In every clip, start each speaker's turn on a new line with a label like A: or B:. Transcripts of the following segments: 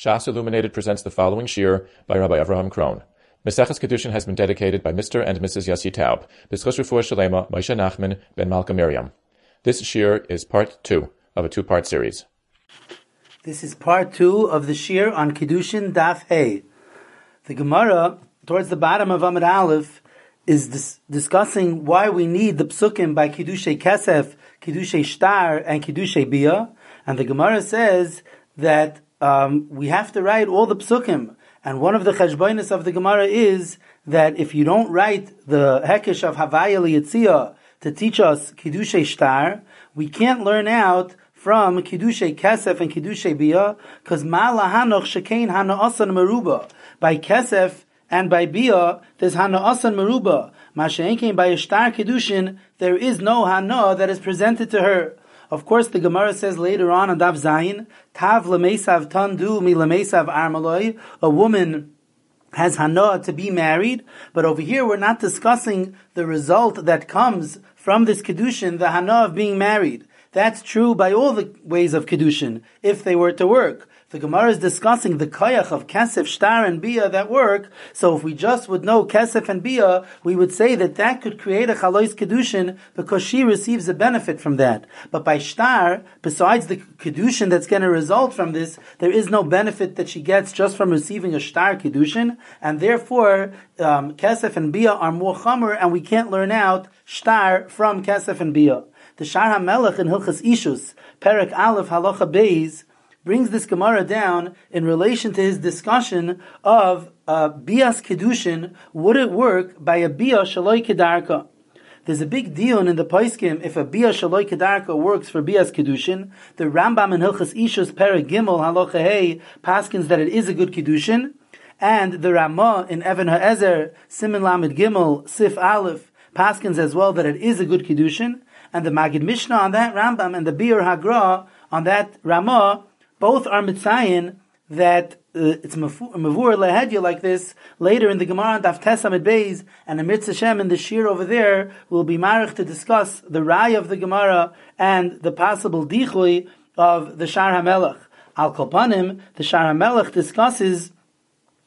A: Shas Illuminated presents the following shiur by Rabbi Avrohom Krohn. Meseches Kedushin has been dedicated by Mr. and Mrs. Yossi Taub, B'schus Refuah Shalema, Moshe Nachman, Ben Malka Miriam. This shiur is part two of a two-part series.
B: This is part two of the shiur on Kedushin Daf Hey. The Gemara, towards the bottom of Amid Aleph, is dis- discussing why we need the psukim by Kiddushay Kesef, Kiddushay Shtar, and Kiddushay Bia. And the Gemara says that um, we have to write all the psukim. And one of the cheshbonis of the Gemara is that if you don't write the hekesh of Havaya Liyitzia to teach us Kiddushay Shtar, we can't learn out from Kiddushay Kesef and Kiddushay Bia, because Ma'ala Hanoch Shekain Hana Asan Meruba. By Kesef and by Bia, there's Hana Asan Meruba. Masha'enkein by Shtar Kiddushin, there is no Hana that is presented to her. Of course, the Gemara says later on on Dav Zayin, Tav lemesav tandu mi lemesav armaloi, a woman has hana to be married, but over here we're not discussing the result that comes from this kedushin, the hana of being married. That's true by all the ways of kedushin, if they were to work. The Gemara is discussing the koyach of kesef, shtar, and bia that work. So if we just would know kesef and bia, we would say that that could create a chalois kedushin because she receives a benefit from that. But by shtar, besides the kedushin that's going to result from this, there is no benefit that she gets just from receiving a shtar kedushin, and therefore um, kesef and bia are more chamer, and we can't learn out shtar from kesef and bia. The Shar HaMelech in Hilchas Ishus, Perek Aleph Halacha Beis, brings this Gemara down in relation to his discussion of uh, bias kedushin. Would it work by a bia shaloi kedarka? There's a big deal in the Paiskim if a bia shaloi kedarka works for bias kedushin. The Rambam in Hilchas Ishus Perek Gimel Halacha Hey paskins that it is a good kedushin, and the Ramah in Evan Ha'ezer Simin Lamed Gimel Sif Aleph paskins as well that it is a good kedushin, and the Magid Mishnah on that Rambam and the Biur Hagra on that Ramah both are mitzayin that uh, it's mavur lehedya like this later in the Gemara and Daf Tesamid Beis and Amir Hashem in the Shiur over there will be marich to discuss the Rai of the Gemara and the possible dichui of the Shar HaMelech. Al Kolpanim, the Shar HaMelech discusses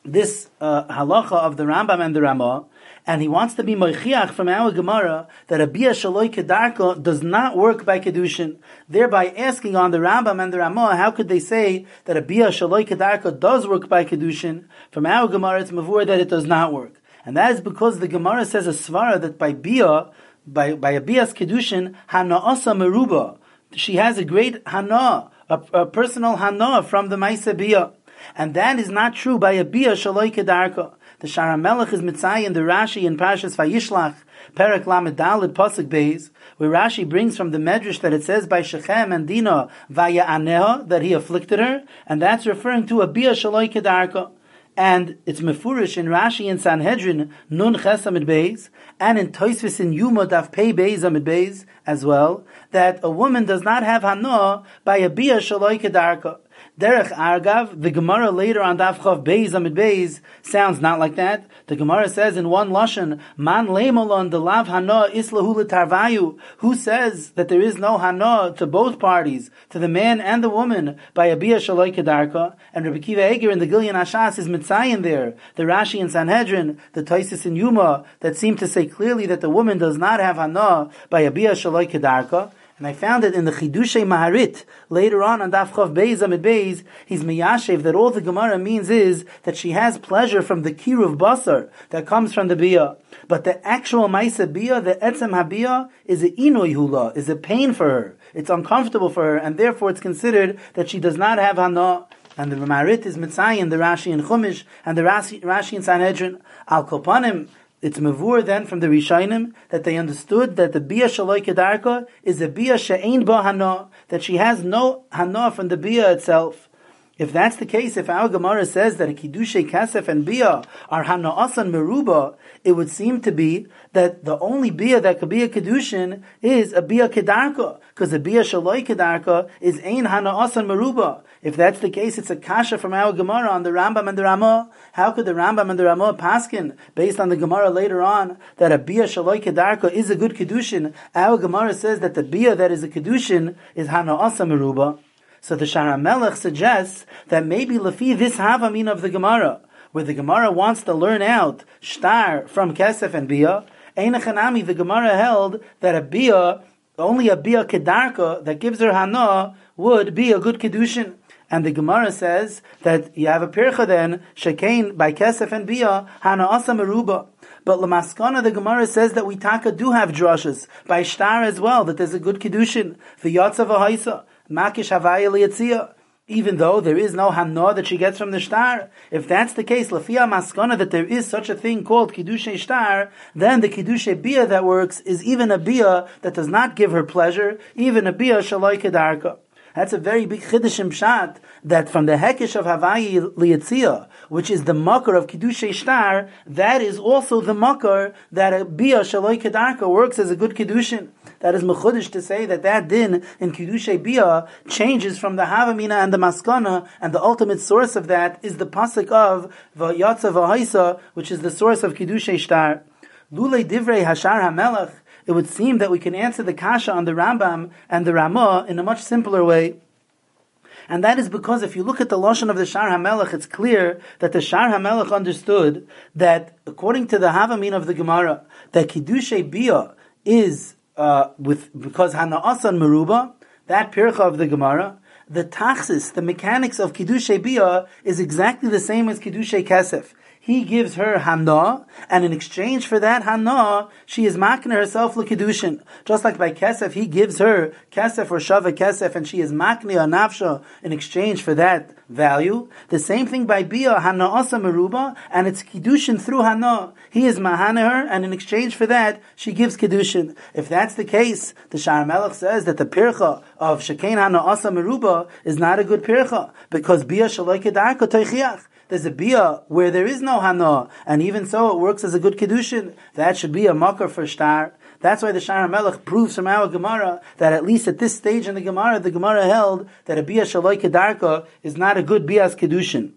B: this uh, halacha of the Rambam and the Ramah and he wants to be moichiach from our Gemara that a bia shaloi kedarko does not work by kedushin, thereby asking on the Rambam and the Ramah, how could they say that a bia shaloi kedarko does work by kedushin? From our Gemara, it's mavur that it does not work, and that is because the Gemara says a svara that by bia, by by a bias kedushin hana asa meruba, she has a great hana, a, a personal hana from the Maisa bia. And that is not true by a bia shaloi kedarka. The Shara Melech is Mitzay in the Rashi in Parshas Vayishlach, Perek Lamed Dalid Pasuk Beis, where Rashi brings from the Medrash that it says by Shechem and Dina Vaya Aneha that he afflicted her, and that's referring to a Bia Shaloi Kedarka. And it's mefurish in Rashi in Sanhedrin Nun Chesamid Beis, and in Toisvis in Yuma Daf Pei Beis Amid Beis as well, that a woman does not have Hanoah by a Bia Shaloi Kedarka. Derech Argav, the Gemara later on Daf Chav Beis Amid Beis sounds not like that. The Gemara says in one lashon, Man leimolon the lav hana islahu tarvayu. Who says that there is no hana to both parties, to the man and the woman, by a bia shaloi kedarka? And Rabbi Akiva Eger in the Gilyan Ashas is mitzayin there. The Rashi in Sanhedrin, the Toisis in Yuma, that seem to say clearly that the woman does not have hana by a bia shaloi kedarka. And I found it in the Chidushay Maharit, later on on Daf Chav Beis Amid Beis, he's Miyashev, that all the Gemara means is that she has pleasure from the Kiruv Basar that comes from the Bia. But the actual Maisa Bia, the Etzem Habia, is a Inoy Hula, is a pain for her. It's uncomfortable for her, and therefore it's considered that she does not have Hana. And the Maharit is Mitzayin, the Rashi in Chumash, and the Rashi, Rashi in Sanhedrin. Al Kopanim, it's mavur then from the Rishainim that they understood that the bia shaloi kedarka is a bia she'ein ba hana, that she has no hana from the bia itself. If that's the case, if our Gemara says that a kiddushe kasef and bia are hana asan meruba, it would seem to be that the only bia that could be a kedushin is a bia kedarka, because a bia shaloi kedarka is ein hana asan meruba. If that's the case, it's a kasha from our Gemara on the Rambam and the Ramah. How could the Rambam and the Ramah paskin, based on the Gemara later on, that a bia shaloi kedarka is a good kedushin? Our Gemara says that the bia that is a kedushin is hana asa meruba. So the Shara Melech suggests that maybe Lafi this Havamin of the Gemara, where the Gemara wants to learn out Shtar from Kesef and Bia, Einachanami, the Gemara held that a Bia, only a Bia Kedarka that gives her Hana would be a good Kedushin. And the Gemara says that you have a pircha then, Shekain by Kesef and Bia, Hana Asa Meruba. But Lamaskana, the Gemara says that we taka do have drushes by Shtar as well, that there's a good Kedushin, the Yotzav Haisa, Makish Havaya. Even though there is no hana that she gets from the shtar, if that's the case, lafia maskana that there is such a thing called kiddushe shtar, then the kiddushe bia that works is even a bia that does not give her pleasure, even a bia shaloi kedarka. That's a very big chiddushim shot that from the hekesh of Havayi liyatzia, which is the makar of kiddushe shtar, that is also the makar that a bia shaloi kedarka works as a good kiddushin. That is mechudish to say that that din in kiddushe bia changes from the havamina and the maskana, and the ultimate source of that is the pasuk of vayatza v'haisa, which is the source of kiddushe shtar. Lule divrei hashar hamelach it would seem that we can answer the kasha on the Rambam and the Ramah in a much simpler way. And that is because if you look at the Lashon of the Shar HaMelech, it's clear that the Shar HaMelech understood that according to the Havamin of the Gemara, that Kiddushay Bia is uh, with because Hana Asan Meruba, that pircha of the Gemara, the taxis, the mechanics of Kiddushay Bia is exactly the same as Kiddushay Kesef he gives her hana, and in exchange for that hana, she is makna herself l'kedushin. Just like by kesef, he gives her kesef or shava kesef, and she is makna nafsha in exchange for that value. The same thing by bia hana asa meruba, and it's kedushin through hana. He is mahana her, and in exchange for that, she gives kedushin. If that's the case, the Shar Melech says that the pircha of shekain hana asa meruba is not a good pircha because bia shaloi toichiach. There's a bia where there is no hana, and even so it works as a good kedushin. That should be a makar for star. That's why the Shara Melech proves from our Gemara that at least at this stage in the Gemara, the Gemara held that a bia shaloi kedarka is not a good bias kedushin.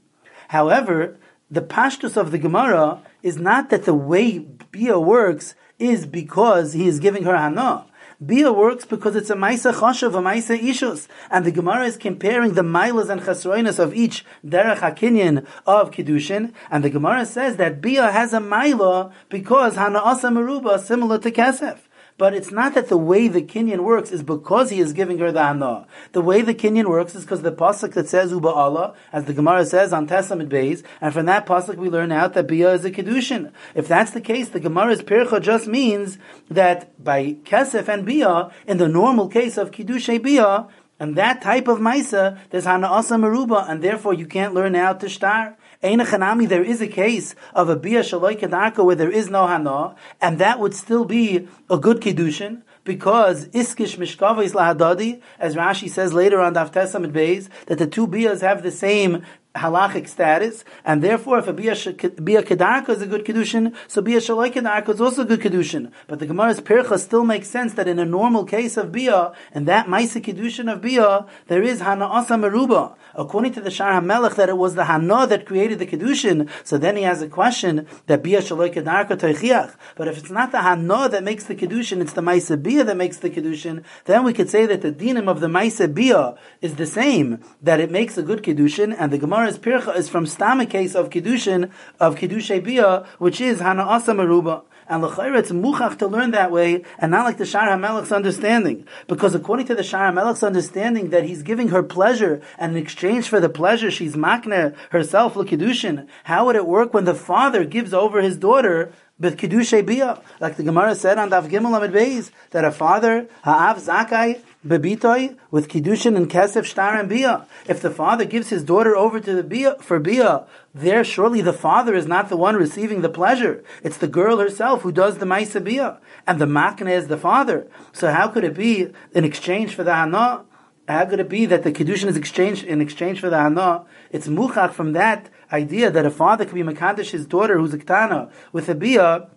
B: However, the pashtus of the Gemara is not that the way bia works is because he is giving her hana. Bia works because it's a Maisa Choshev, a Maisa Ishus. And the Gemara is comparing the Milas and Chesroinus of each Derech HaKinyan of Kiddushin. And the Gemara says that Bia has a Maila because Hana Asa Meruba, similar to Kesef. But it's not that the way the Kenyan works is because he is giving her the Hana. The way the Kenyan works is because the pasuk that says Uba Allah, as the Gemara says on Tesamid Beis, and from that pasuk we learn out that Bia is a Kedushin. If that's the case, the Gemara's Pircha just means that by Kesef and Bia, in the normal case of Kedushay Bia, and that type of Maisa, there's Hana Asa Meruba, and therefore you can't learn out to Shtar. Einachanami, there is a case of a Bia Shaloi where there is no Hana, and that would still be a good Kiddushin, because Iskish Mishkava is Lahadadi, as Rashi says later on Daf Tesamid Beis, that the two Bias have the same halachic status, and therefore, if a bia, bia kedarka is a good kedushin, so bia shaloi kedarka is also a good kedushin. But the Gemara's pircha still makes sense that in a normal case of bia, and that maisa kedushin of bia, there is hana asa meruba. According to the Shar HaMelech, that it was the hana that created the kedushin. So then he has a question that bia shaloi kedarka toichiach. But if it's not the hana that makes the kedushin, it's the maisa bia that makes the kedushin, then we could say that the dinim of the maisa bia is the same, that it makes a good kedushin, and the Gemara Gemara's pircha is from stam case of kiddushin of kiddushay bia, which is hana asa meruba. And l'chayra, it's muchach to learn that way, and not like the Shar HaMelech's understanding. Because according to the Shar HaMelech's understanding, that he's giving her pleasure, and in exchange for the pleasure, she's makner herself l'kiddushin. How would it work when the father gives over his daughter but kiddushay bia, like the Gemara said on Daf Gimel Amid Beis, that a father ha'av zakai bebitoi with kiddushin and kesef shtar and bia. If the father gives his daughter over to the bia for bia, there surely the father is not the one receiving the pleasure. It's the girl herself who does the ma'isa bia, and the makna is the father. So how could it be in exchange for the hana? How could it be that the kiddushin is exchanged in exchange for the hana? It's muchach from that idea that a father could be makadosh his daughter who's a ktana with a bia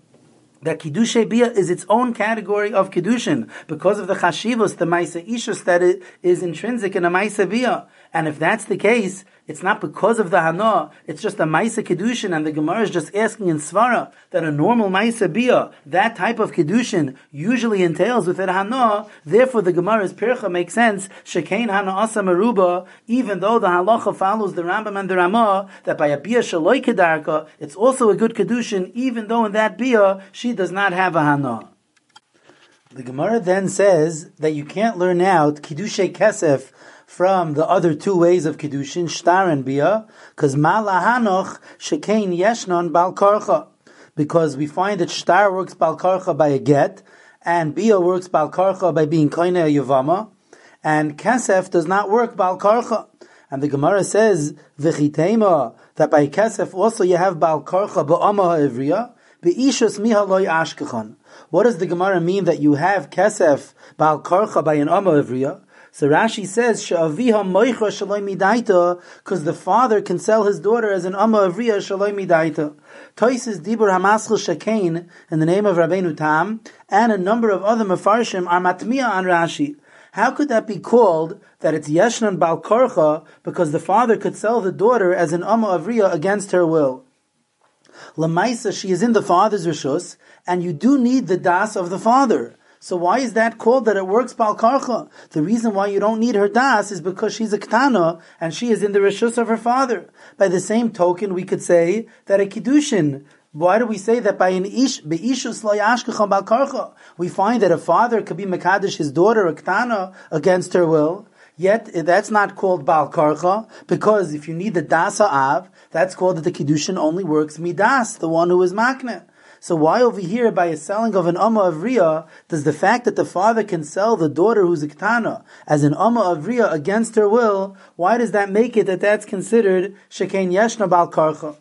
B: that kiddushay bia is its own category of kiddushin. Because of the chashivos, the ma'isa ishus that is intrinsic in a ma'isa bia, And if that's the case, it's not because of the Hana, it's just a Maisa Kedushin, and the Gemara is just asking in Svara that a normal Maisa Bia, that type of Kedushin, usually entails with it Hana, therefore the Gemara's Pircha makes sense, Shekain Hana Asa Maruba, even though the Halacha follows the Rambam and the Ramah, that by a Bia Shaloi Kedarka, it's also a good Kedushin, even though in that Bia, she does not have a Hana. The Gemara then says that you can't learn out Kiddushay Kesef from the other two ways of Kiddushin, Shtar and Bia, because Malahanoch Shekain Yeshnon Balkarcha. Because we find that Shtar works Balkarcha by a get, and Bia works Balkarcha by being Koine Yavama, and Kesef does not work Balkarcha. And the Gemara says, V'chitema, that by Kesef also you have Balkarcha Ba'ama Ivriya, Be'ishus miha loy ashkechon. What does the Gemara mean that you have kesef bal karcha by an amma ivriya? So Rashi says, Sha'aviha moicha shaloi midaita, because the father can sell his daughter as an amma avriya shaloi midaita. Toises dibur hamaschel shekain, in the name of Rabbeinu Tam, and a number of other mafarshim are matmiya on Rashi. How could that be called that it's yeshnan bal korcha because the father could sell the daughter as an amma avriya against her will? Lamaisa, she is in the father's rishus, and you do need the das of the father. So why is that called that it works balkarcha? The reason why you don't need her das is because she's a ktana and she is in the rishus of her father. By the same token, we could say that a kiddushin. Why do we say that by an ish beishus loyashkacham balkarcha? We find that a father could be mekadesh his daughter a ktana against her will. Yet that's not called bal karcha because if you need the dasa av, that's called that the kiddushin only works midas, the one who is makne. So why over here, by a selling of an Amma of Riyah, does the fact that the father can sell the daughter who's a Ketana as an Amma of Riyah against her will, why does that make it that that's considered Shekain Yeshna Bal Karcha?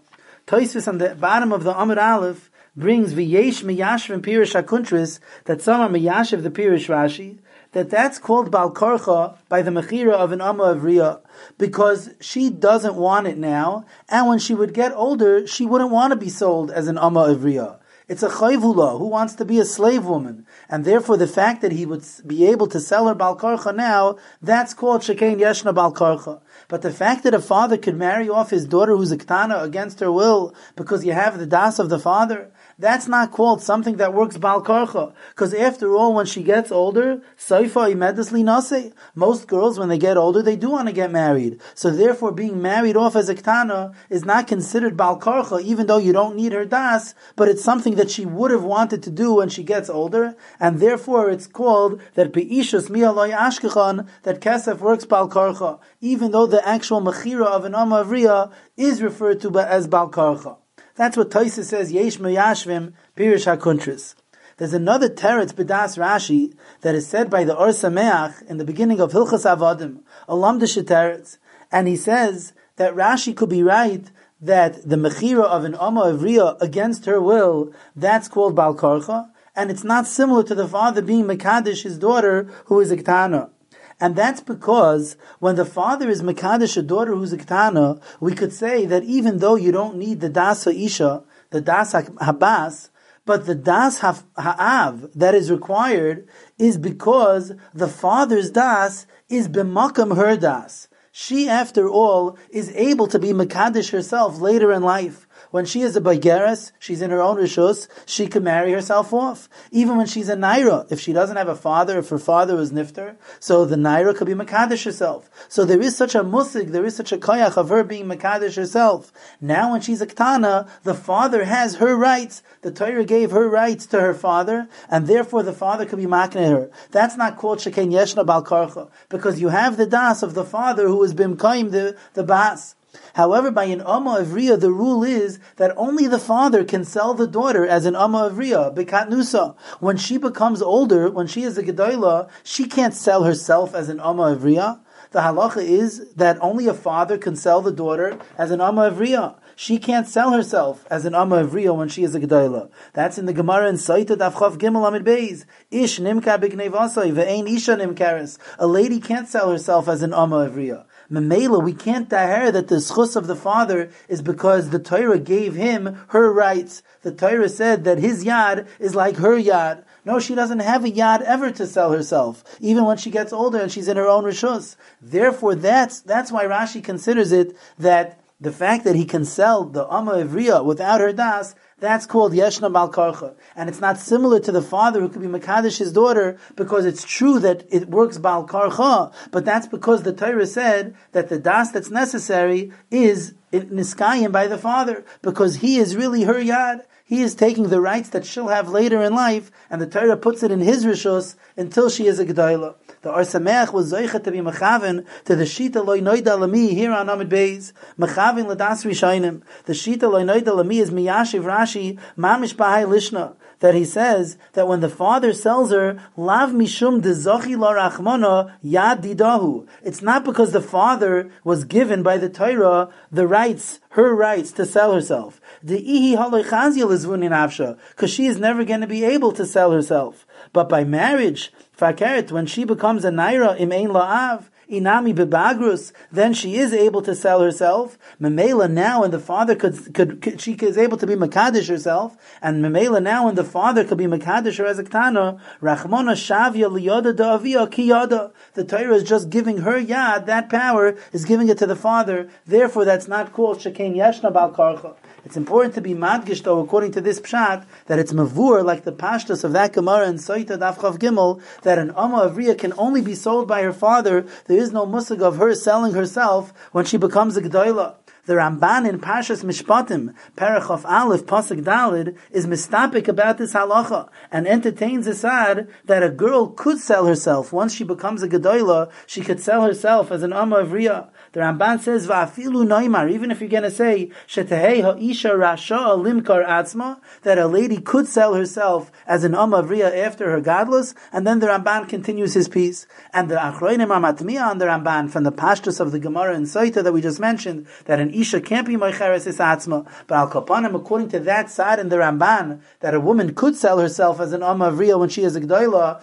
B: Toisus on the bottom of the Amud Aleph brings V'yesh Miyashvim Pirish HaKuntris, that some are Miyashiv the Pirish Rashi, that that's called Bal Karcha by the Mechira of an Amma of Riyah, because she doesn't want it now, and when she would get older, she wouldn't want to be sold as an Amma of Riyah. It's a chayvula who wants to be a slave woman, and therefore the fact that he would be able to sell her balkarcha now, that's called shekain yeshna balkarcha. But the fact that a father could marry off his daughter who's a ktana against her will because you have the das of the father, that's not called something that works bal karcha. Because after all, when she gets older, saifa imedesli nase. Most girls, when they get older, they do want to get married. So therefore, being married off as a ktana is not considered bal karcha, even though you don't need her das, but it's something that she would have wanted to do when she gets older, and therefore it's called that beishus mialoy ashkechan, that kesef works bal karcha, even though the actual mechira of an amavriya is referred to as bal karcha. That's what Taisa says, Yesh Meyashvim, Pirish HaKuntris. There's another teretz bedas Rashi that is said by the Or Sameach in the beginning of Hilchas Avodim, a lamdish teretz, and he says that Rashi could be right that the mechira of an Amma of Riyah against her will, that's called Balkarcha, and it's not similar to the father being Mekadesh, his daughter, who is a Ktana. And that's because when the father is Mekadesh, a daughter who's a Ketana, we could say that even though you don't need the Das Isha, the Das Habas, but the Das Ha'av that is required is because the father's Das is B'makam her Das. She, after all, is able to be Mekadesh herself later in life. When she is a Baigeres, she's in her own Rishus, she can marry herself off. Even when she's a Naira, if she doesn't have a father, if her father was Nifter, so the Naira could be Makadish herself. So there is such a musig, there is such a koyach of her being Makadish herself. Now when she's a Ktana, the father has her rights. The Torah gave her rights to her father, and therefore the father could be makne her. That's not called Sheken Yeshna Bal because you have the das of the father who has been kaim the, the bas. However, by an Amma Avriya, the rule is that only the father can sell the daughter as an Amma Avriya, Bekat Nusa. When she becomes older, when she is a Gedoyla, she can't sell herself as an Amma Avriya. The halacha is that only a father can sell the daughter as an Amma Avriya. She can't sell herself as an Amma Avriya when she is a Gedoyla. That's in the Gemara in Saita Dafchav Gimel Amid Beis. Ish nimka b'gnei vasai ve'ein isha nimkaris. A lady can't sell herself as an Amma Avriya. Memela, we can't daher that the schus of the father is because the Torah gave him her rights. The Torah said that his yad is like her yad. No, she doesn't have a yad ever to sell herself, even when she gets older and she's in her own rishus. Therefore, that's that's why Rashi considers it that the fact that he can sell the Amma Ivriya without her das that's called Yeshna Balkarcha. And it's not similar to the father who could be Makadish his daughter because it's true that it works Balkarcha, but that's because the Torah said that the das that's necessary is Niskayim by the father because he is really her yad. He is taking the rights that she'll have later in life, and the Torah puts it in his rishos until she is a Gedaila. The Or Sameach was Zoichet to be Mechaven to the Shita Loi Noida Lami here on Amid Beis. Mechaven Ladas Rishainim. The Shita Loi Noida Lami is Miyashiv Rashi, Mamish Bahai Lishna. That he says that when the father sells her, Lav Mishum. It's not because the father was given by the Torah the rights, her rights to sell herself. The Ihi is because she is never going to be able to sell herself. But by marriage, Fakert, when she becomes a naira im ein la'av, inami bebagrus, then she is able to sell herself. Memela now, and the father could, could, could, she is able to be makadish herself, and Memela now, and the father could be makadish her as a ktana. Rachmona shavya liyoda da'avia kiyada. The Torah is just giving her yad, that power is giving it to the father. Therefore, that's not called shekain yeshna bal karcha. It's important to be madgish though, according to this pshat, that it's mavur, like the pashtas of that Gemara and Saita Dafchav Gimel, that an Amma Avriya can only be sold by her father. There is no musig of her selling herself when she becomes a G'dayla. The Ramban in Pashas Mishpatim, Parachof Aleph, Pasuk Dalid, is mistapik about this halacha and entertains asad that a girl could sell herself. Once she becomes a Gedoyla, she could sell herself as an Amma Avriya. The Ramban says, "Va'afilu noimar." Even if you're going to say "shetehei ha'isha rasha limkar atzma," that a lady could sell herself as an amavriya after her godless, and then the Ramban continues his piece. And the Achroinim are matmiya on the Ramban from the pashtus of the Gemara and Saita that we just mentioned that an isha can't be moicheres is atzma, but al kapanim according to that side in the Ramban that a woman could sell herself as an amavriya when she is a gdoila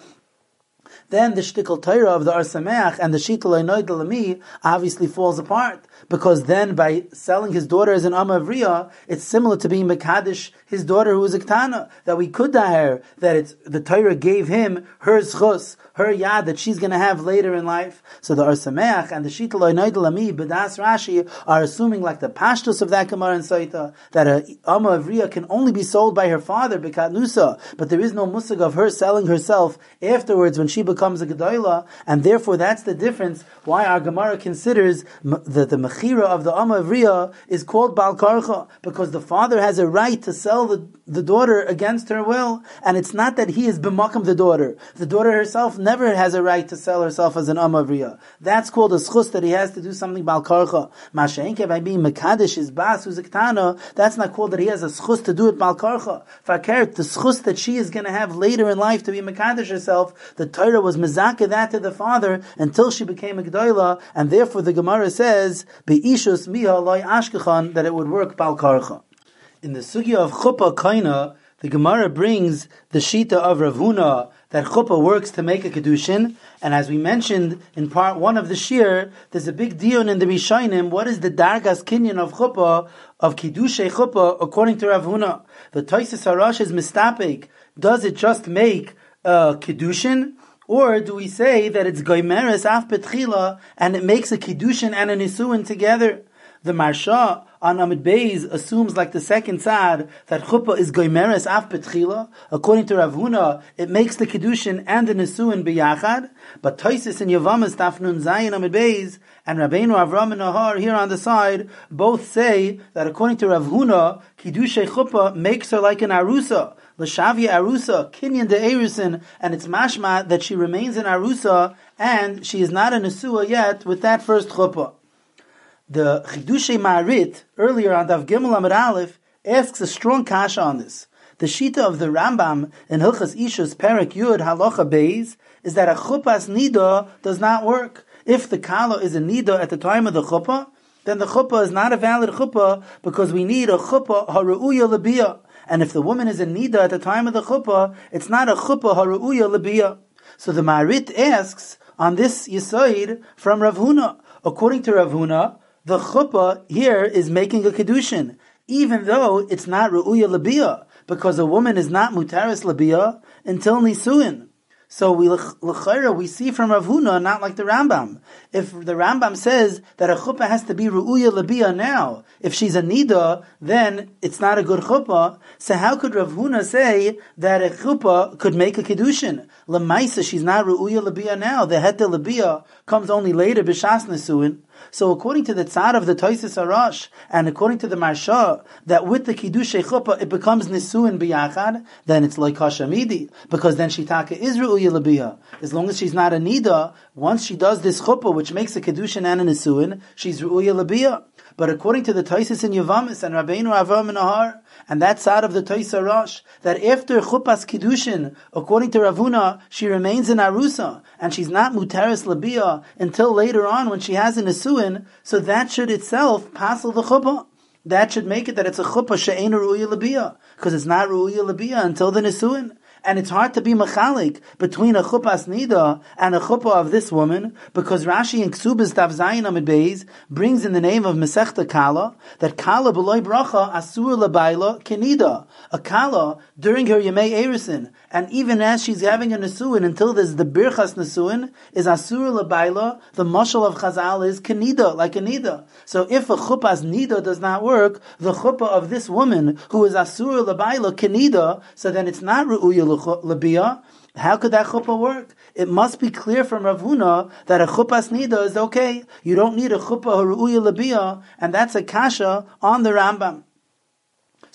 B: then the shtickle Torah of the Or Sameach and the Shittel Lami obviously falls apart because then by selling his daughter as an Amavriya, it's similar to being Mekadesh, his daughter who was a Ktana, that we could daher, that it's, the Torah gave him her zchus, her yad that she's going to have later in life. So the Or Sameach and the Shittel Lami, Bedas Rashi, are assuming like the pashtus of that Gemara and Saita, that a Amavriya can only be sold by her father, Bekat Nusa, but there is no musig of her selling herself afterwards when she becomes a Gedoyla, and therefore that's the difference why our Gemara considers that the Mechira of the Amavriya is called Balkarcha, because the father has a right to sell the, the daughter against her will, and it's not that he is b'makam the daughter. The daughter herself never has a right to sell herself as an Amavriya. That's called a schus that he has to do something Balkarcha. Mashenke by being Mekadesh is Bas, who's a that's not called that he has a schus to do it Balkarcha. Fakert, the schus that she is going to have later in life to be Mekadesh herself, the Torah was mezaka that to the father until she became a Gdoila, and therefore the Gemara says, Be'ishus miha loy ashkechan, that it would work balkarcha. In the sugya of chuppah kaina, the Gemara brings the shita of Rav Huna that chuppah works to make a kedushin, and as we mentioned in part one of the shiur, there's a big dion in the Rishainim. What is the dargas kinyan of chuppah of kiddushay chuppah according to Ravuna? The Toises Harash is mistapik. Does it just make a kedushin? Or do we say that it's goimeres af petchila and it makes a kiddushin and a nisuin together? The Marsha on Amid Beis assumes, like the second side, that chuppah is goimeres af petchila. According to Rav Huna, it makes the kiddushin and the nisuin biyachad. But Toisis and Yavamas Tafnun Zayin Amid Beis and Rabbeinu Avram and Nahar here on the side both say that according to Rav Huna, kiddushay chuppah makes her like an arusa L'shavia Arusa, Kinyan de Erusin, and it's mashma that she remains in Arusa, and she is not a Nesua yet with that first chuppah. The Chidushe Marit, earlier on Dav Gimel Amid Aleph, asks a strong kasha on this. The shita of the Rambam in Hilchas Ishus Perik Yud Halacha Beis is that a chuppas nida does not work. If the kala is a nida at the time of the chuppah, then the chuppah is not a valid chuppah because we need a chuppah haru'uya labiyah. And if the woman is in nida at the time of the chuppah, it's not a chuppah haru'uya labiyah. So the Marit asks on this yisoid from Rav Huna, According to Rav Huna, the chuppah here is making a kedushin, even though it's not ru'uya labia, because a woman is not mutaris labia until nisuin. So we l'chayra we see from Rav Huna, not like the Rambam. If the Rambam says that a chuppah has to be ru'uya labia now, if she's a nida, then it's not a good chuppah. So how could Rav Huna say that a chuppah could make a kedushin? Lemaisa, she's not ru'uya labia now. The het labia comes only later b'shas nesuin. So according to the tzad of the Toisis Arash, and according to the Marsha, that with the Kiddush Chuppah it becomes Nisuin biyachad, then it's like Hashamidi, because then Shitaka is Ru'uya As long as she's not a Nida, once she does this Chuppah, which makes a Kiddushin and a Nisuin, she's Ru'uya Labiyah. But according to the Toisis in Yavamis and Rabbeinu Avraham Nahar, and that's out of the Toisa Rosh, that after Chupas Kiddushin, according to Rav Huna, she remains in Arusa, and she's not Mutaris Labia until later on when she has an Isuin, so that should itself passel the Chuppah. That should make it that it's a Chuppah She'en Ru'ya Labia, because it's not Ru'ya Labia until the Nisuin and it's hard to be machalik between a chupas nida and a chuppah of this woman because Rashi in Ksubas Dav Zayin Amid Beis brings in the name of Masechta Kala that Kala beloy bracha asur labayla kenida a Kala during her Yemei Erisin and even as she's having a nesuin until there's the birchas nesuin is asur labayla the mashal of Chazal is kenida like a nida so if a chupas nida does not work the chuppah of this woman who is asur labayla kenida so then it's not ru'uya labia, how could that chuppah work? It must be clear from Rav Huna that a chuppas nida is okay. You don't need a chuppah haruya labia, and that's a kasha on the Rambam.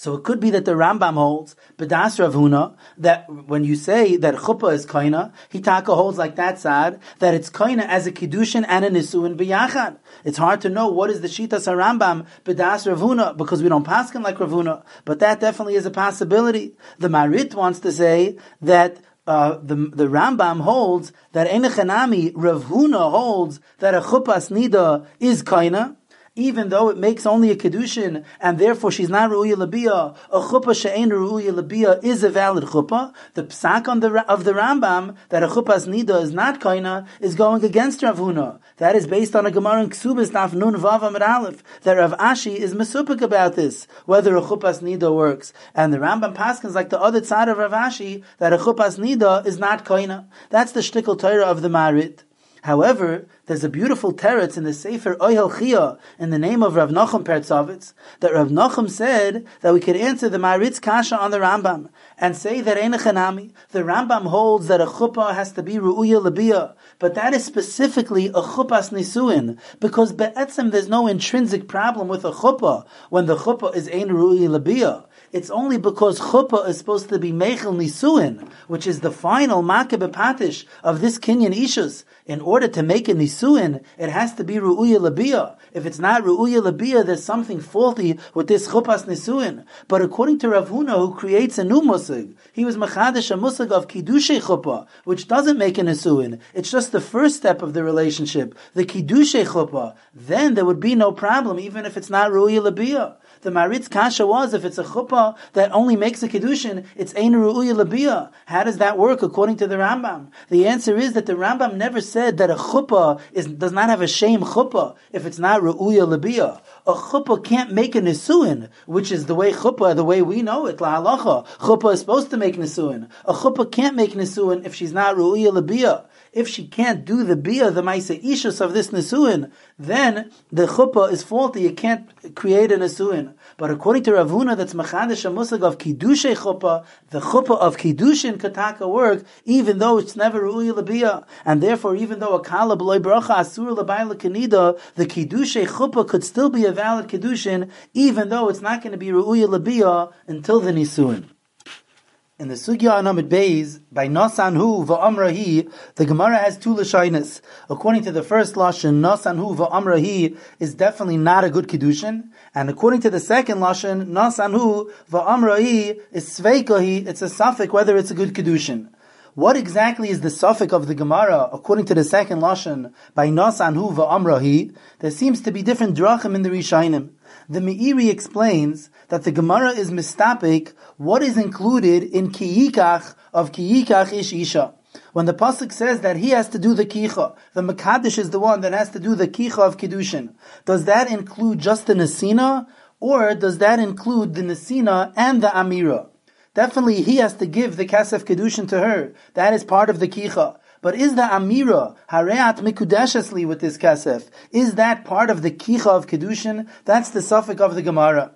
B: So it could be that the Rambam holds, B'das Rav Huna, that when you say that chuppah is kaina, Hitaka holds like that side, that it's kaina as a kiddushin and a nisuin biyachad. It's hard to know what is the shitas Rambam B'das Rav Huna, because we don't pass him like Rav Huna, but that definitely is a possibility. The Marit wants to say that uh, the the Rambam holds that Enechanami Rav Huna holds that a chupas nida is kaina, even though it makes only a kedushin and therefore she's not ru'uya labia, a chuppah she'en ru'uya labia is a valid chuppah. The psak on the of the Rambam that a chuppah's nida is not kaina is going against Rav Huna. That is based on a Gemara in Ksubis Daf Nun Vav Amid Aleph that Rav Ashi is mesupik about this whether a chuppah's nida works and the Rambam paskins like the other side of Rav Ashi that a chuppah's nida is not kaina. That's the shtickle Torah of the Marit. However, there's a beautiful teretz in the Sefer Oyel Chia in the name of Rav Nachum Pertzovitz that Rav Nachum said that we could answer the Maritz Kasha on the Rambam and say that Einachanami, the Rambam holds that a chuppah has to be Ru'uya Labia, but that is specifically a chuppas nisuin because be'etzem there's no intrinsic problem with a chuppah when the chuppah is Ein Ru'uya Labia. It's only because chuppah is supposed to be mechel nisuin, which is the final makebe patish of this kinyan ishus. In order to make a nisuin, it has to be ru'uya labia. If it's not ru'uya labia, there's something faulty with this chuppas nisuin. But according to Rav Huna, who creates a new musig, he was machadish a musig of kiddushe chuppah, which doesn't make a nisuin. It's just the first step of the relationship, the kiddushe chuppah. Then there would be no problem, even if it's not ru'uya labia. The Maritz Kasha was if it's a chuppah that only makes a kedushin, it's ein ru'uya. How does that work according to the Rambam? The answer is that the Rambam never said that a chuppah is, does not have a shame chuppah if it's not ru'uya labia. A chuppah can't make a nisuin, which is the way chuppah, the way we know it, la halacha. Chuppah is supposed to make nisuin. A chuppah can't make nisuin if she's not ru'uya labia if she can't do the bia, the maisa ishus of this nesuin, then the chuppah is faulty. You can't create a nesuin. But according to Rav Huna, that's machadish musag of kiddushay chuppah, the chuppah of kiddushin kataka work, even though it's never ru'uya labia, and therefore even though a kala b'loy bracha asur l'bayla kanida, the kiddushay chuppah could still be a valid kiddushin, even though it's not going to be ru'uya labia until the nisuin in the Sugya Anamid Beis, by Nasanhu va'amrahi, the Gemara has two lashonis. According to the first lashon, Nasanhu va'amrahi is definitely not a good kiddushin, and according to the second lashon, Nasanhu va'amrahi is sveikahi, it's a suffix whether it's a good kiddushin. What exactly is the suffix of the Gemara according to the second lashon by Nasanhu va'amrahi? There seems to be different drachim in the Rishainim. The Meiri explains that the Gemara is mistapik what is included in kiyikach of kiyikach ish isha. When the pasuk says that he has to do the kicha, the mekadesh is the one that has to do the kicha of kedushin. Does that include just the nesina, or does that include the nesina and the amira? Definitely, he has to give the kasef kedushin to her. That is part of the kicha. But is the amira hareat mikudeshesli with this kasef? Is that part of the kicha of kedushin? That's the suffix of the Gemara.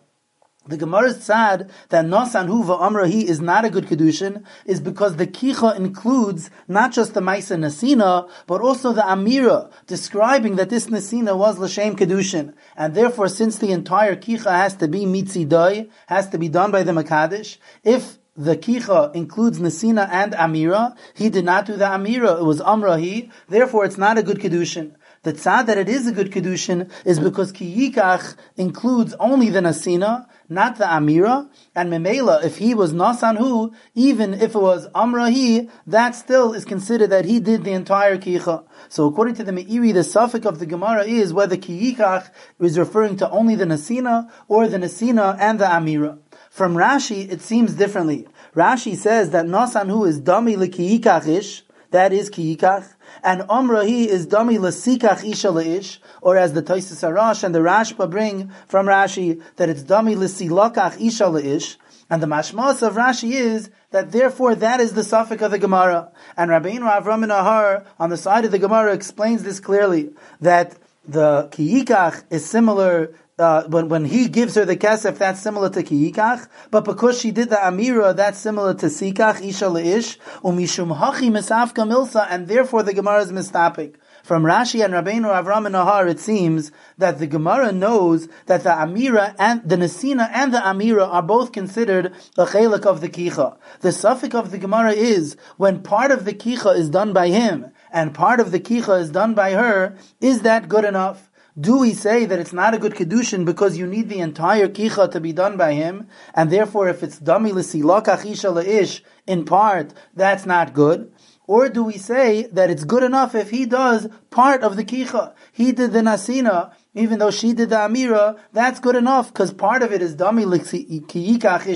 B: The Gemara said that Nosan Huva Amrahi is not a good Kedushin, is because the Kicha includes not just the Maisa Nasina, but also the Amira, describing that this Nasina was Lashem Kedushin. And therefore, since the entire Kicha has to be Mitzidai, has to be done by the Makadish, if the kicha includes Nasina and Amira. He did not do the Amira. It was Amrahi. Therefore, it's not a good Kedushin. The tzad that it is a good kedushin is because kiyikach includes only the nasina, not the amira, and memela, if he was nasanhu, even if it was amrahi, that still is considered that he did the entire kicha. So according to the Meiri, the suffix of the Gemara is whether kiyikach is referring to only the nasina or the nasina and the amira. From Rashi, it seems differently. Rashi says that nasanhu is dami likiyikachish, that is kiyikach, and Omrahi is Dami Lasikach Isha Leish, or as the Taisis Arash and the Rashba bring from Rashi, that it's Dami Lasilakach Isha Leish, and the mashmas of Rashi is that therefore that is the suffix of the Gemara. And Rabbeinu Avram Nahar on the side of the Gemara explains this clearly, that the Kiyikach is similar uh, when, when he gives her the kesef, that's similar to kiikach. But because she did the amira, that's similar to sikach, isha leish, umishum hachi misafka milsa, and therefore the Gemara is mistapik. From Rashi and Rabbeinu Avram and Nahar, it seems that the Gemara knows that the Amira and the Nesina and the Amira are both considered a chelik of the Kicha. The suffix of the Gemara is when part of the Kicha is done by him and part of the Kicha is done by her, is that good enough? Do we say that it's not a good kedushin because you need the entire kicha to be done by him, and therefore if it's dami l'silakach isha leish in part, that's not good? Or do we say that it's good enough if he does part of the kicha? He did the nasina, even though she did the amira, that's good enough because part of it is dami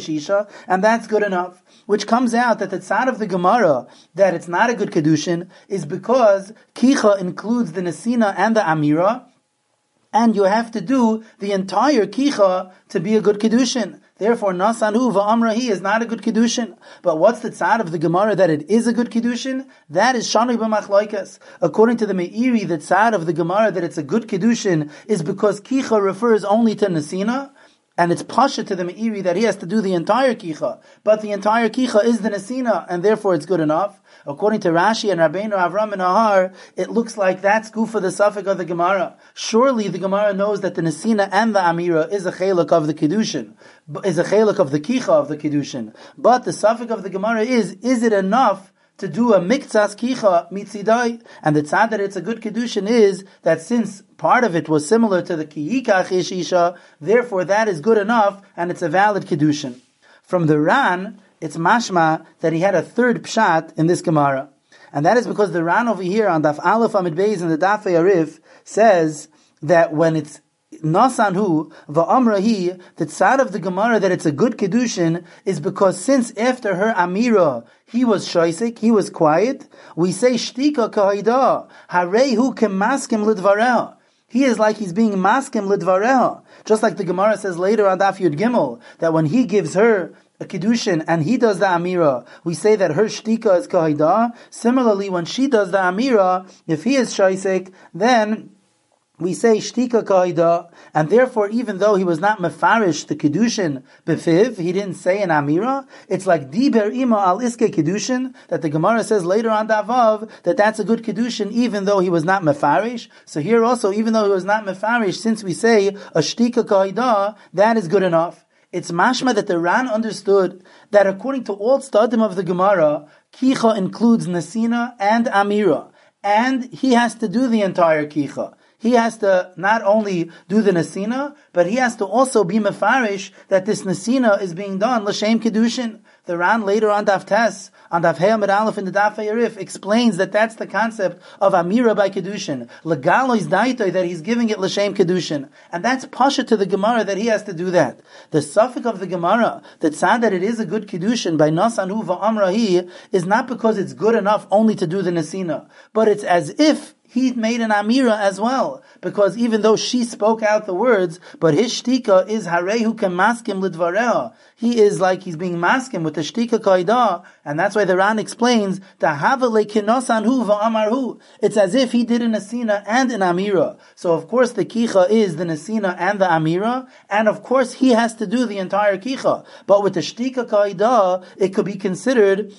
B: isha, and that's good enough which comes out that the tzad of the Gemara that it's not a good kedushin is because kicha includes the nasina and the amira, and you have to do the entire kicha to be a good kedushin. Therefore, nasanu va'amrahi is not a good kedushin. But what's the tzad of the Gemara that it is a good kedushin? That is shani b'machloikas. According to the Meiri, the tzad of the Gemara that it's a good kedushin is because kicha refers only to nasina. And it's pasha to the Meiri that he has to do the entire kicha. But the entire kicha is the nasina, and therefore it's good enough. According to Rashi and Rabbeinu Avram and Ahar, it looks like that's for the suffix of the Gemara. Surely the Gemara knows that the Nesina and the Amira is a chelak of the Kedushin, is a chelak of the Kicha of the Kedushin. But the suffix of the Gemara is, is it enough to do a miktsas kicha mitzidai. And the tzad that it's a good kedushin is that since part of it was similar to the kiyikach isha, therefore that is good enough and it's a valid kedushin. From the Ran, it's mashma that he had a third pshat in this Gemara. And that is because the Ran over here on Daf Aleph Amid Beis in the Daf Arif says that when it's Nasanhu, Va'amrahi, the tzad of the Gemara that it's a good Kedushin is because since after her Amira, he was shoisik, he was quiet, we say Shtika Kahaida, Harehu Kemaskim Lidvareh. He is like he's being maskim lidvareha. Just like the Gemara says later on Daf Yud Gimel, that when he gives her a kiddushin and he does the amira, we say that her shtika is kahida. Similarly, when she does the amira, if he is shaisik, then we say shtika kahida, and therefore, even though he was not mefarish the kiddushin befiv, he didn't say an amira. It's like diber ima al iske kiddushin that the Gemara says later on davav that that's a good kiddushin, even though he was not mefarish. So here also, even though he was not mefarish, since we say a shtika kahida, that is good enough. It's mashma that the Ran understood that according to all studim of the Gemara, kicha includes nasina and amira, and he has to do the entire kicha. He has to not only do the nasina, but he has to also be mefarish that this nasina is being done l'shem kedushin. The Ran later on Daf Tes, on Daf Hey Amid Aleph in the Daf Arif, explains that that's the concept of Amira by Kedushin. Legalois daitoi, that he's giving it L'Shem Kedushin. And that's Pasha to the Gemara that he has to do that. The suffix of the Gemara that said that it is a good Kedushin by Nasanu Va'amrahi is not because it's good enough only to do the Nesina, but it's as if he made an amira as well, because even though she spoke out the words, but his shtika is harehu kemaskim lidvareha. He is like he's being maskim with the shtika kaida, and that's why the Ran explains tahavale kinosanhu va'amarhu. It's as if he did an asina and an amira. So of course the kicha is the nasina and the amira, and of course he has to do the entire kicha. But with the shtika kaida, it could be considered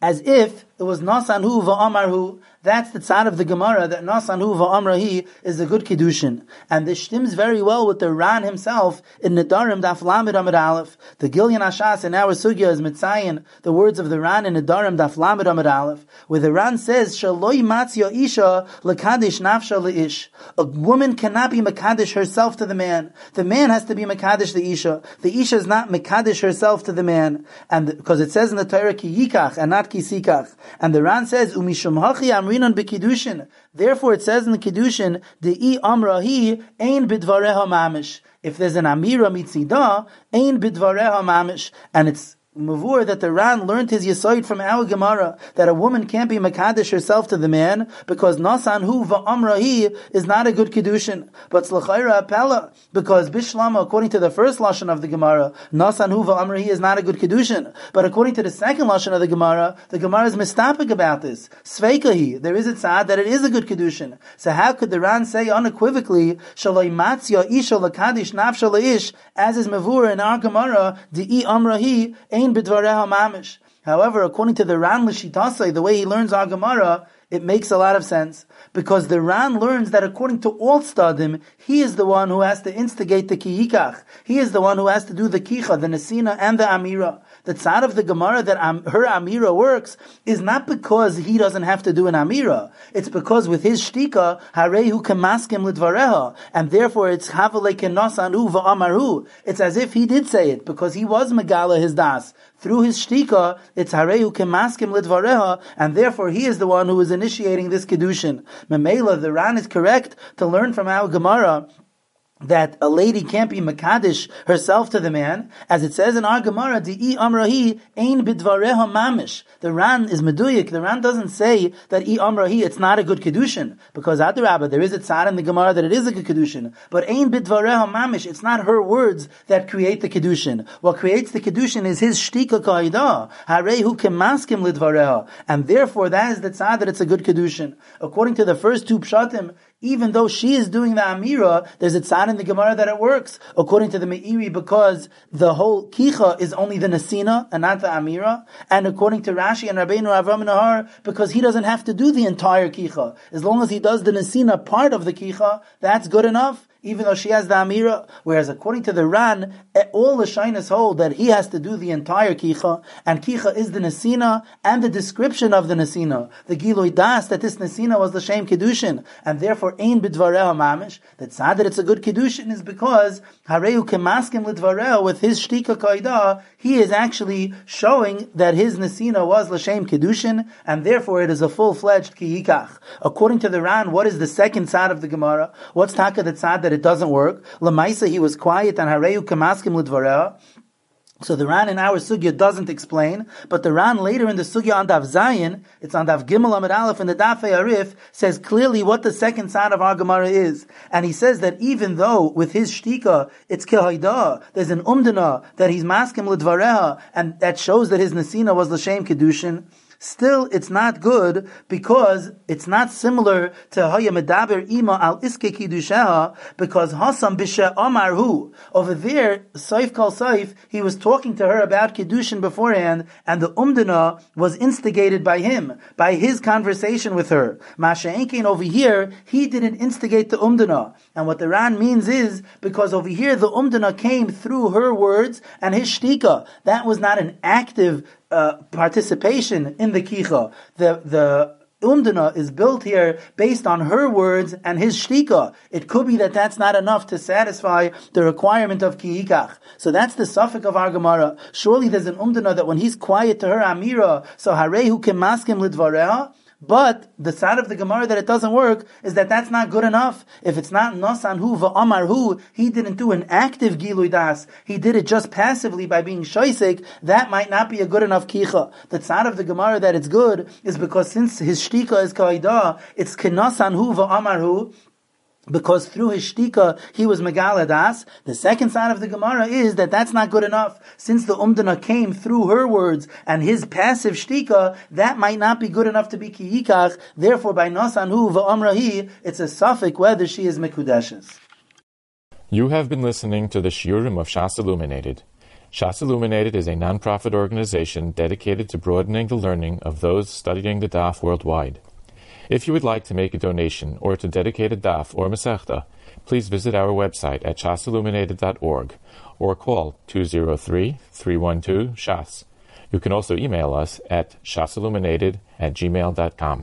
B: as if it was nasanhu va'amarhu, that's the tzad of the Gemara that Nasan Huva Amrahi is a good kiddushin, and this stems very well with the Ran himself in Nedarim Daf Lamed Amid Aleph. The Gilyan Ashas in our sugya is mitzayin the words of the Ran in Nedarim Daf Lamed Amid Aleph, where the Ran says Shaloi Matzia Isha lekadish Nafsha Leish. A woman cannot be Makadish herself to the man. The man has to be Makadish the Isha. The Isha is not Makadish herself to the man, and because it says in the Torah ki yikach and not ki sikach, and the Ran says umishum hachi amrinon bekidushin. Therefore, it says in the kiddushin, the i amrahi ein bidvareha mamish. If there's an amira mitzida, ein bidvareha mamish, and it's Mavur that the Ran learned his Yisoid from our Gemara that a woman can't be Makadish herself to the man because Nasan Hu Va'amrahi is not a good Kiddushin. But Slachaira Apella, because Bishlama, according to the first Lashon of the Gemara, Nasan Hu Va'amrahi is not a good Kiddushin. But according to the second Lashon of the Gemara, the Gemara is mistapik about this. Sveikahi, there is a tzad that it is a good Kiddushin. So how could the Ran say unequivocally, Shalai Matzia Isha Lakadish Nafsha Ish, as is Mavur in our Gemara, Di'i Amrahi, Ein Mamish. However, according to the Ran Lishitasai, the way he learns our Gemara, it makes a lot of sense because the Ran learns that according to all stadim, he is the one who has to instigate the kiyikach. He is the one who has to do the kicha, the nesina, and the amira. The tzad of the Gemara that am, her amira works is not because he doesn't have to do an amira. It's because with his shtika, harehu kemaskim lidvareha, and therefore it's havale kenosanu va'amaru. It's as if he did say it because he was megala his das through his shtika, it's harehu kemaskim lidvareha, and therefore he is the one who is initiating this kedushin. Memela, the Ran is correct to learn from our Gemara that a lady can't be makadish herself to the man, as it says in our Gemara, "Di amrahi ein bidvareha mamish." The Ran is meduyik. The Ran doesn't say that i amrahi it's not a good kedushin because at the rabbi there is a tzad in the Gemara that it is a good kedushin, but ein bidvareha mamish. It's not her words that create the kedushin. What creates the kedushin is his shtika kaida harehu kemaskim lidvareha, and therefore that is the tzad that it's a good kedushin. According to the first two pshatim, even though she is doing the Amira, there's a tzad in the Gemara that it works, according to the Meiri, because the whole Kicha is only the Nasina and not the Amira, and according to Rashi and Rabbeinu Avram Nahar, because he doesn't have to do the entire Kicha. As long as he does the Nasina part of the Kicha, that's good enough even though she has the Amira. Whereas according to the Ran, eh, all the Shainas hold that he has to do the entire Kicha, and Kicha is the Nasina and the description of the Nasina. The Giloi Das, that this Nasina was the Shem Kedushin, and therefore Ein Bidvareha Mamish. That sad that it's a good Kedushin is because Hareu Kemaskim Lidvareha with his Shtika Kaida, he is actually showing that his Nasina was Lashem Kedushin, and therefore it is a full-fledged Kiyikach. According to the Ran, what is the second side of the Gemara? What's Taka the side that it doesn't work? Lamaisa, he was quiet, and Hareu Kemaskim Lidvareha. So the Ran in our sugya doesn't explain, but the Ran later in the sugya on Daf Zayin, it's on Daf Gimel Amud Aleph in the Daf Arif, says clearly what the second side of our Gemara is. And he says that even though with his shtika, it's kehaida, there's an umdana, that he's maskim lidvareha, and that shows that his nasina was l'shem kedushin, Still, it's not good because it's not similar to Haya Medaber Ima al Iske Kiddusheha because Hasam Bisha Amarhu. Over there, Saif Kal Saif, he was talking to her about Kiddushin beforehand and the Umdana was instigated by him, by his conversation with her. Masha'enkin over here, he didn't instigate the Umdana. And what the Ran means is because over here the Umdana came through her words and his shtika. That was not an active uh, participation in the kicha. The the umdana is built here based on her words and his shtika. It could be that that's not enough to satisfy the requirement of kiikach. So that's the suffix of our Gemara. Surely there's an umdana that when he's quiet to her amira, so harehu kemaskim lidvareha, but the side of the Gemara that it doesn't work is that that's not good enough. If it's not Nasan Hu Amar Hu, he didn't do an active Gilui Das. He did it just passively by being shoisik. That might not be a good enough kicha. The side of the Gemara that it's good is because since his shtika is kaida, it's kenasan Hu Amar Hu because through his shtika he was megaladas. The second side of the Gemara is that that's not good enough. Since the umdana came through her words and his passive shtika, that might not be good enough to be kiyikach. Therefore, by nasanhu va'amrahi, it's a suffix whether she is mekudeshes.
A: You have been listening to the Shiurim of Shas Illuminated. Shas Illuminated is a non-profit organization dedicated to broadening the learning of those studying the Daf worldwide. If you would like to make a donation or to dedicate a daf or masechta, please visit our website at shasilluminated.org or call 203-312-SHAS. You can also email us at shasilluminated at gmail.com.